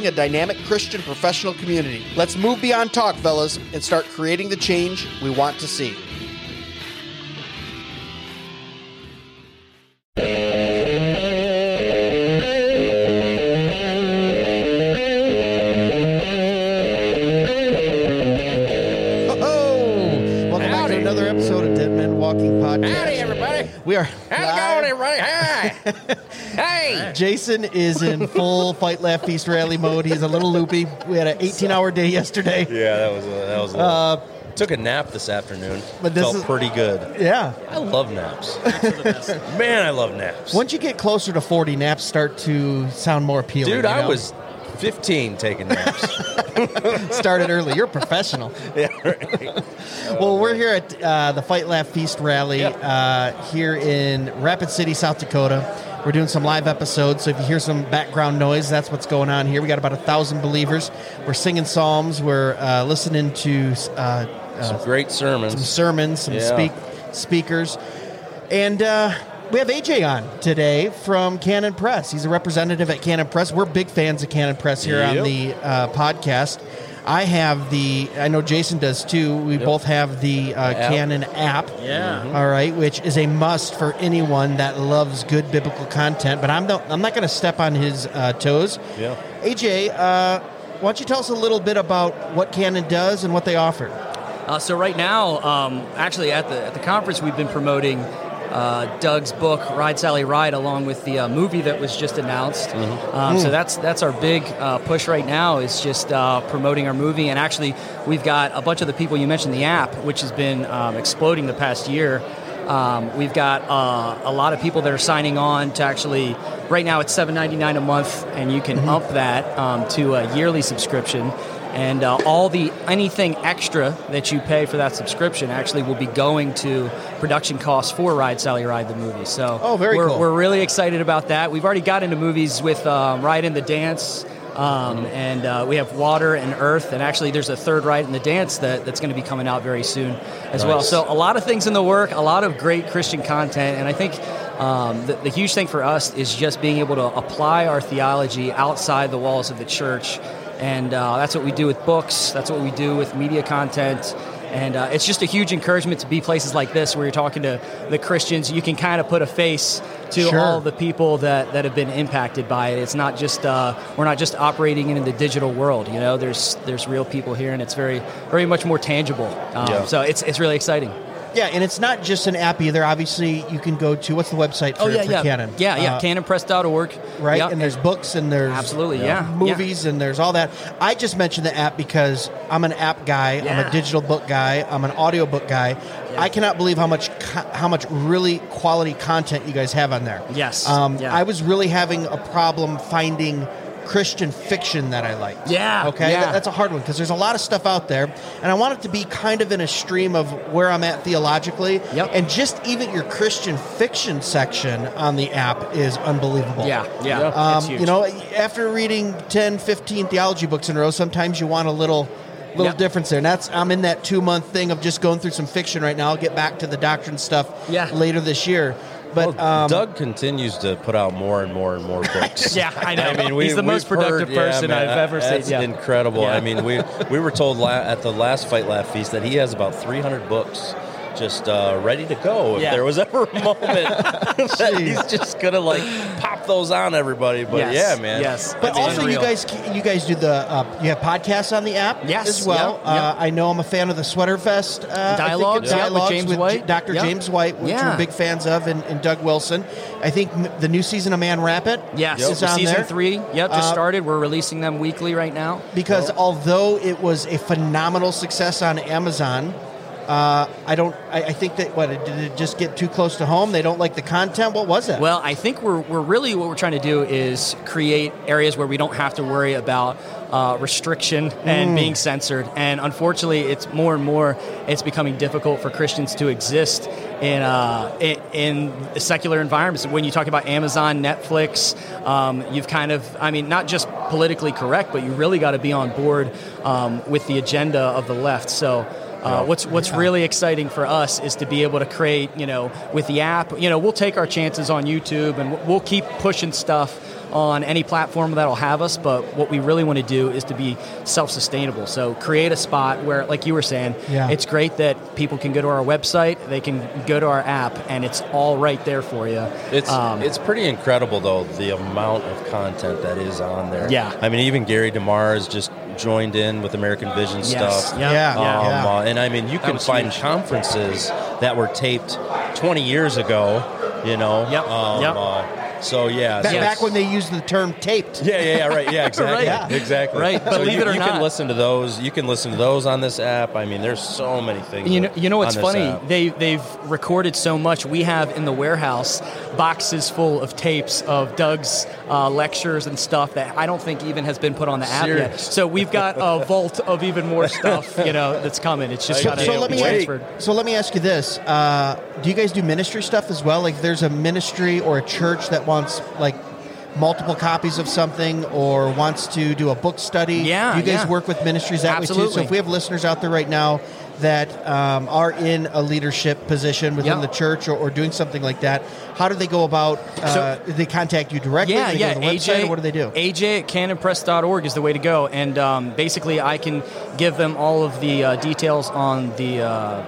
a dynamic Christian professional community. Let's move beyond talk, fellas, and start creating the change we want to see. Hey. Jason is in full fight, laugh, feast, rally mode. He's a little loopy. We had an 18-hour day yesterday. Yeah, that was a, that was. A, Uh, took a nap this afternoon. But this Felt is- pretty good. Yeah. I love naps. Man, I love naps. Once you get closer to 40, naps start to sound more appealing. Dude, you I was 15 taking naps. started early. You're professional. yeah, right. Well, we're here at uh, the Fight, Laugh, Feast rally uh, here in Rapid City, South Dakota. We're doing some live episodes, so if you hear some background noise, that's what's going on here. We got about a thousand believers. We're singing psalms. We're uh, listening to uh, Some great sermons. some sermons, some Yeah. speak speakers, and uh, we have AJ on today from Canon Press. He's a representative at Canon Press. We're big fans of Canon Press here on the uh, podcast. I have the, I know Jason does too. We both have the uh, Canon app. Yeah. All right, which is a must for anyone that loves good biblical content. But I'm not, I'm not going to step on his uh, toes. Yeah. AJ, uh, why don't you tell us a little bit about what Canon does and what they offer? Uh, so right now, um, actually at the at the conference, we've been promoting uh, Doug's book "Ride Sally Ride" along with the uh, movie that was just announced. Mm-hmm. Um, Hmm. So that's that's our big uh, push right now is just uh, promoting our movie. And actually, we've got a bunch of the people you mentioned the app, which has been um, exploding the past year. Um, we've got uh, a lot of people that are signing on to actually. Right now, it's seven ninety nine a month, and you Mm-hmm. can up that um, to a yearly subscription. And uh, all the anything extra that you pay for that subscription actually will be going to production costs for Ride Sally Ride the movie. So Oh, very we're, cool. we're really excited about that. We've already got into movies with um, Ride in the Dance. Um, and uh, we have Water and Earth, and actually, there's a third Ride in the Dance that, that's going to be coming out very soon as well. So, a lot of things in the work, a lot of great Christian content, and I think um, the, the huge thing for us is just being able to apply our theology outside the walls of the church. And uh, that's what we do with books, that's what we do with media content. And uh, it's just a huge encouragement to be places like this where you're talking to the Christians. You can kind of put a face to Sure. all the people that, that have been impacted by it. It's not just uh, we're not just operating in the digital world. You know, there's there's real people here, and it's very very much more tangible. Um, Yeah. So it's it's really exciting. Yeah, and it's not just an app either. Obviously, you can go to what's the website for, oh yeah, for yeah, Canon? yeah, yeah. Uh, CanonPress.org. right? Yep. And there's books and there's Absolutely, yeah. movies and there's all that. I just mentioned the app because I'm an app guy. I'm a digital book guy. I'm an audiobook guy. I cannot believe how much co- how much really quality content you guys have on there. Yes, Um, yeah. I was really having a problem finding Christian fiction that I liked. Yeah, Okay. yeah. That- that's a hard one because there's a lot of stuff out there, and I want it to be kind of in a stream of where I'm at theologically. Yep. And just even your Christian fiction section on the app is unbelievable. Yeah, yeah. Yeah. It's Um, huge. you know, after reading 10, 15 theology books in a row, sometimes you want a little little Yeah. difference there. And that's I'm in that two month thing of just going through some fiction right now. I'll get back to the doctrine stuff Yeah. later this year. But Well, um, Doug continues to put out more and more and more books. Yeah, I know. I mean, we, He's the most productive heard- yeah, person man, I've ever seen. That's Yeah. incredible. Yeah. I mean, we we were told la- at the last Fight Laugh Feast that he has about 300 books just uh, ready to go if Yeah. there was ever a moment that he's just gonna like pop those on everybody. But Yes, yeah, man. Yes. but It's also you guys you guys do the uh, you have podcasts on the app Yes, as well. yep, yep. Uh, I know I'm a fan of the Sweater Vest uh, I think Dialogues, yeah, with James with White. Dr. Yep. James White, which Yeah. we're big fans of, and, and Doug Wilson. I think m- the new season of Man Rampant Yes, is on season there. three. Yep, just Uh, started. We're releasing them weekly right now. because although it was a phenomenal success on Amazon, uh, I don't. I, I think that what did it just get too close to home? They don't like the content. What was it? Well, I think we're, we're really what we're trying to do is create areas where we don't have to worry about uh, restriction and being censored. And unfortunately, it's more and more it's becoming difficult for Christians to exist in uh, in, in secular environments. When you talk about Amazon, Netflix, um, you've kind of I mean not just politically correct, but you really got to be on board um, with the agenda of the left. So. Uh, what's what's really exciting for us is to be able to create, you know, with the app, you know, we'll take our chances on YouTube and we'll keep pushing stuff on any platform that'll have us. But what we really want to do is to be self-sustainable. So create a spot where, like you were saying, Yeah. it's great that people can go to our website, they can go to our app, and it's all right there for you. It's Um, it's pretty incredible though the amount of content that is on there. Yeah. I mean even Gary DeMar has just joined in with American Vision yes, stuff. yeah, Yeah. Um, Yeah. uh, and I mean, you can find huge. conferences that were taped 20 years ago. You know. Yep, Um, yep. Uh, so yeah. Ba- so- back when they used the term taped. Yeah, yeah, yeah, right. Yeah, exactly. Right. Yeah. Exactly. Right, but So you, it or you not- can listen to those. You can listen to those on this app. I mean, there's so many things. You know, you know what's funny? app. They they've recorded so much. We have in the warehouse boxes full of tapes of Doug's uh, lectures and stuff that I don't think even has been put on the app yet. So we've got a vault of even more stuff, you know, that's coming. It's just I got to so let be me transferred. so let me ask you this: uh, Do you guys do ministry stuff as well? Like, there's a ministry or a church that wants like multiple copies of something or wants to do a book study. Yeah, you guys yeah. work with ministries that way too? So if we have listeners out there right now that um, are in a leadership position within Yeah. the church or, or doing something like that, how do they go about? Uh, do they contact you directly? Yeah, yeah. Go to the website, AJ, or what do they do? AJ at canonpress.org is the way to go. And um, basically, I can give them all of the uh, details on the. Uh,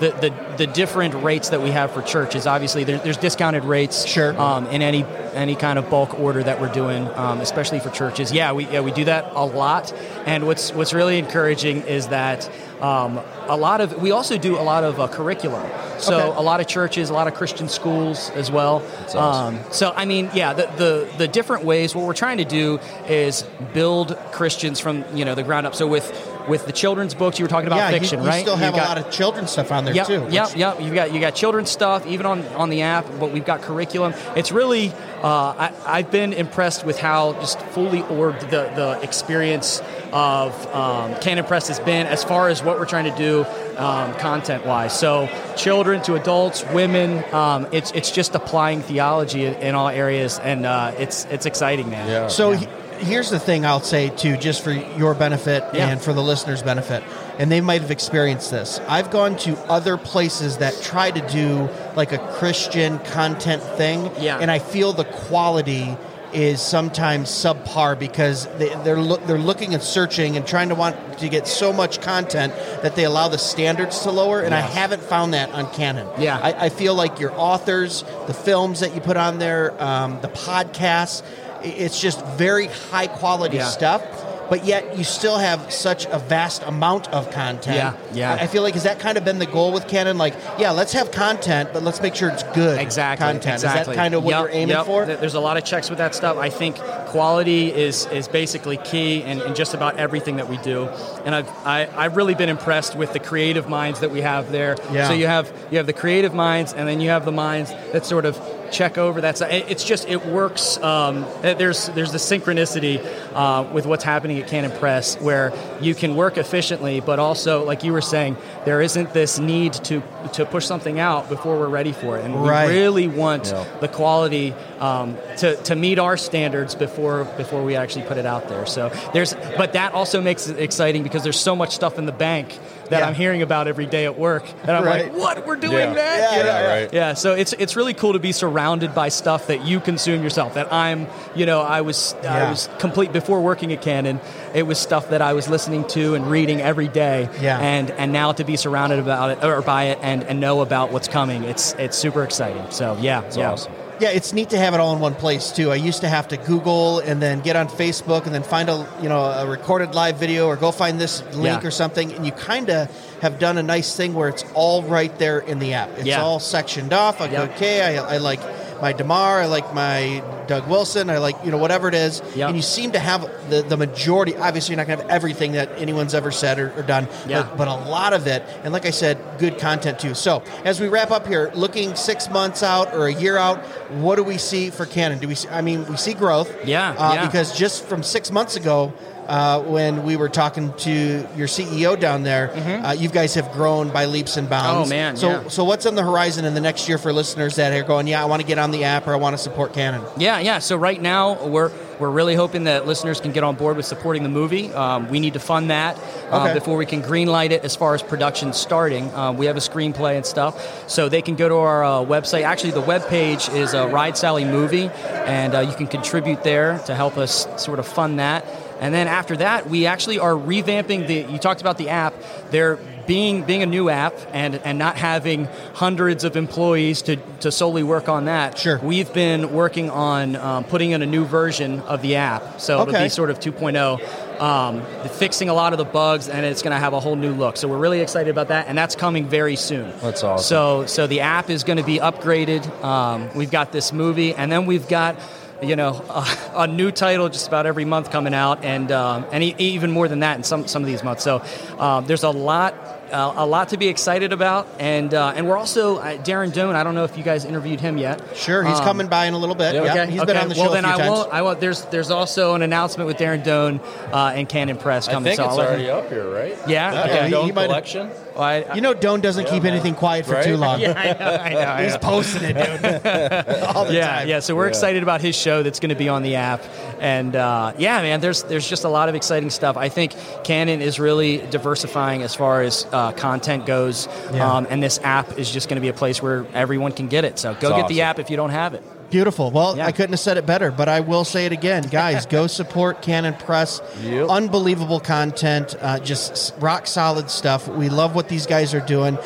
the, the, the different rates that we have for churches. Obviously, there, there's discounted rates Sure. um, in any any kind of bulk order that we're doing, um, especially for churches. Yeah, we yeah, we do that a lot. And what's what's really encouraging is that um, a lot of we also do a lot of uh, curriculum. So Okay. a lot of churches, a lot of Christian schools as well. awesome. Um, so I mean, yeah, the, the the different ways. What we're trying to do is build Christians from you know the ground up. So with with the children's books, you were talking about yeah, fiction, you, you right? still have You've a got- lot of children's stuff on there Yep, too. yep, yep. You got you got children's stuff even on on the app, but we've got curriculum. It's really uh, I, I've been impressed with how just fully orbed the the experience of um, Canon Press has been as far as what we're trying to do um, content wise. So children to adults, women. Um, it's it's just applying theology in, in all areas, and uh, it's it's exciting, man. Yeah. So he- here's the thing I'll say too, just for your benefit Yeah. and for the listeners' benefit, and they might have experienced this. I've gone to other places that try to do like a Christian content thing, Yeah. and I feel the quality is sometimes subpar because they, they're look, they're looking and searching and trying to want to get so much content that they allow the standards to lower, and I haven't found that on Canon. Yeah. I, I feel like your authors, the films that you put on there, um, the podcasts, it's just very high quality Yeah. stuff. But yet you still have such a vast amount of content. Yeah, yeah. I I feel like has that kind of been the goal with Canon? Like, yeah, let's have content, but let's make sure it's good Exactly. content. Exactly. Is that kind of what Yep, you're aiming yep. for? There's a lot of checks with that stuff. I think quality is is basically key in, in just about everything that we do. And I've I, I've really been impressed with the creative minds that we have there. Yeah. So you have you have the creative minds, and then you have the minds that sort of check over that. side. It's just it works. Um, there's there's the synchronicity uh, with what's happening at Canon Press, where you can work efficiently, but also like you were saying, there isn't this need to to push something out before we're ready for it, and Right. we really want Yeah. the quality um, to, to meet our standards before before we actually put it out there. So there's, but that also makes it exciting because there's so much stuff in the bank that Yeah. I'm hearing about every day at work, and I'm Right. like, what we're doing Yeah. that? Yeah, yeah, right. Yeah, so it's it's really cool to be surrounded by stuff that you consume yourself. That I'm, you know, I was. I was complete before working at Canon. It was stuff that I was listening to and reading every day. Yeah. And and now to be surrounded about it or by it and, and know about what's coming, it's it's super exciting. So yeah, It's yeah. awesome. Yeah, it's neat to have it all in one place too. I used to have to Google and then get on Facebook and then find a you know a recorded live video or go find this link Yeah. or something. And you kind of have done a nice thing where it's all right there in the app. It's Yeah. all sectioned off. Like, Yep. okay, I, I like my DeMar, I like my Doug Wilson, I like you know whatever it is. Yep. And you seem to have the the majority. Obviously, you're not going to have everything that anyone's ever said or, or done. Yeah. But, but a lot of it, and like I said, good content too. So as we wrap up here, looking six months out or a year out, what do we see for Canon? Do we? See, I mean, we see growth. Yeah, Uh, yeah. Because just from six months ago. Uh, when we were talking to your CEO down there, uh, you guys have grown by leaps and bounds. Mm-hmm. Oh, man, So, yeah. so what's on the horizon in the next year for listeners that are going, yeah, I want to get on the app or I want to support Canon? Yeah, yeah. So right now we're we're really hoping that listeners can get on board with supporting the movie. Um, we need to fund that uh, Okay. before we can greenlight it as far as production starting. Um, we have a screenplay and stuff, so they can go to our uh, website. Actually, the web page is uh, Ride Sally Movie, and uh, you can contribute there to help us sort of fund that. And then after that, we actually are revamping the. You talked about the app. They're being being a new app and and not having hundreds of employees to to solely work on that. Sure. We've been working on um, putting in a new version of the app, so it'll be sort of 2.0, um, fixing a lot of the bugs, and it's going to have a whole new look. So we're really excited about that, and that's coming very soon. That's awesome. So so the app is going to be upgraded. Um, we've got this movie, and then we've got. You know, a, a new title just about every month coming out, and um, and e- even more than that in some some of these months. So um, there's a lot uh, a lot to be excited about, and uh, and we're also uh, Darren Doane. I don't know if you guys interviewed him yet. Sure, he's Um, coming by in a little bit. yeah, Yeah, Okay, he's okay. been on the show well, a then few I times. won't. I won't. There's there's also an announcement with Darren Doane uh, and Canon Press I coming. think so it's I'll let already up here, right? Yeah. Yeah, Okay. he- Dome he might have- collection. Well, I, You know, Doane doesn't keep man. anything quiet for Right? too long. yeah, I know. I know. I He's know. posting it, dude. All the yeah, time. yeah. So we're Yeah. excited about his show that's going to be on the app, And uh, yeah, man, there's there's just a lot of exciting stuff. I think Canon is really diversifying as far as uh, content goes, Yeah. um, and this app is just going to be a place where everyone can get it. So go It's get the app if you don't have it. Beautiful. Well, Yeah. I couldn't have said it better, but I will say it again, guys. go support Canon Press. Yep. Unbelievable content, uh, just rock solid stuff. We love what these guys are doing.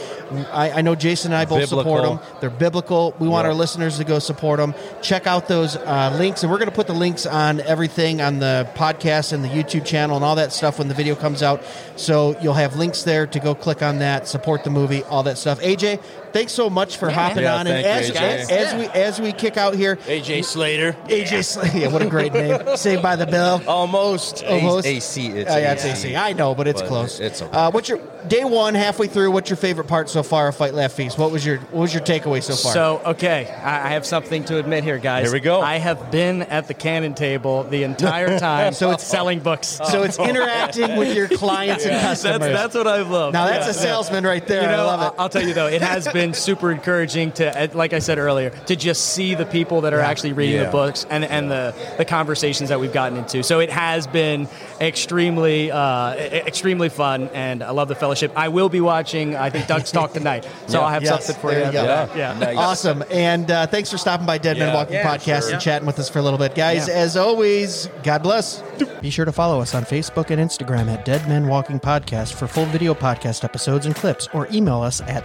I, I know Jason and I both support them. They're biblical. We want Yep. our listeners to go support them. Check out those uh, links, and we're going to put the links on everything on the podcast and the YouTube channel and all that stuff when the video comes out. So you'll have links there to go click on that, support the movie, all that stuff. AJ, thanks so much for hopping Yeah, on. and thank you, as, AJ. as we as we kick out here, AJ Slater. AJ Slay. Yeah, what a great name. Saved by the Bell. Almost. Almost. A- AC. It's Oh, yeah, it's AC. I know, but it's But close. it's okay. uh, what's your day one, halfway through? What's your favorite part so far of Fight Laugh Feast? What was your What was your takeaway so far? So, okay, I I have something to admit here, guys. Here we go. I have been at the Canon table the entire time, So it's- selling books. so it's interacting with your clients and customers. That's that's what I love. now that's Yeah, a salesman right there. You know, I love it. I'll tell you though, it has been super encouraging to, uh, like I said earlier, to just see the people that are actually reading Yeah. the books and and the the conversations that we've gotten into. So it has been extremely uh, extremely fun, and I love the fellowship. I will be watching. I think Doug's talk tonight, so Yeah. I'll have Yes, something for there you. you go. Yeah. yeah. Nice. Awesome. And uh, thanks for stopping by Dead Men Yeah. Walking Yeah, Podcast sure. and chatting with us for a little bit. Guys, Yeah. as always, God bless. Be sure to follow us on Facebook and Instagram at Dead Men Walking Podcast for full video podcast episodes and clips, or email us at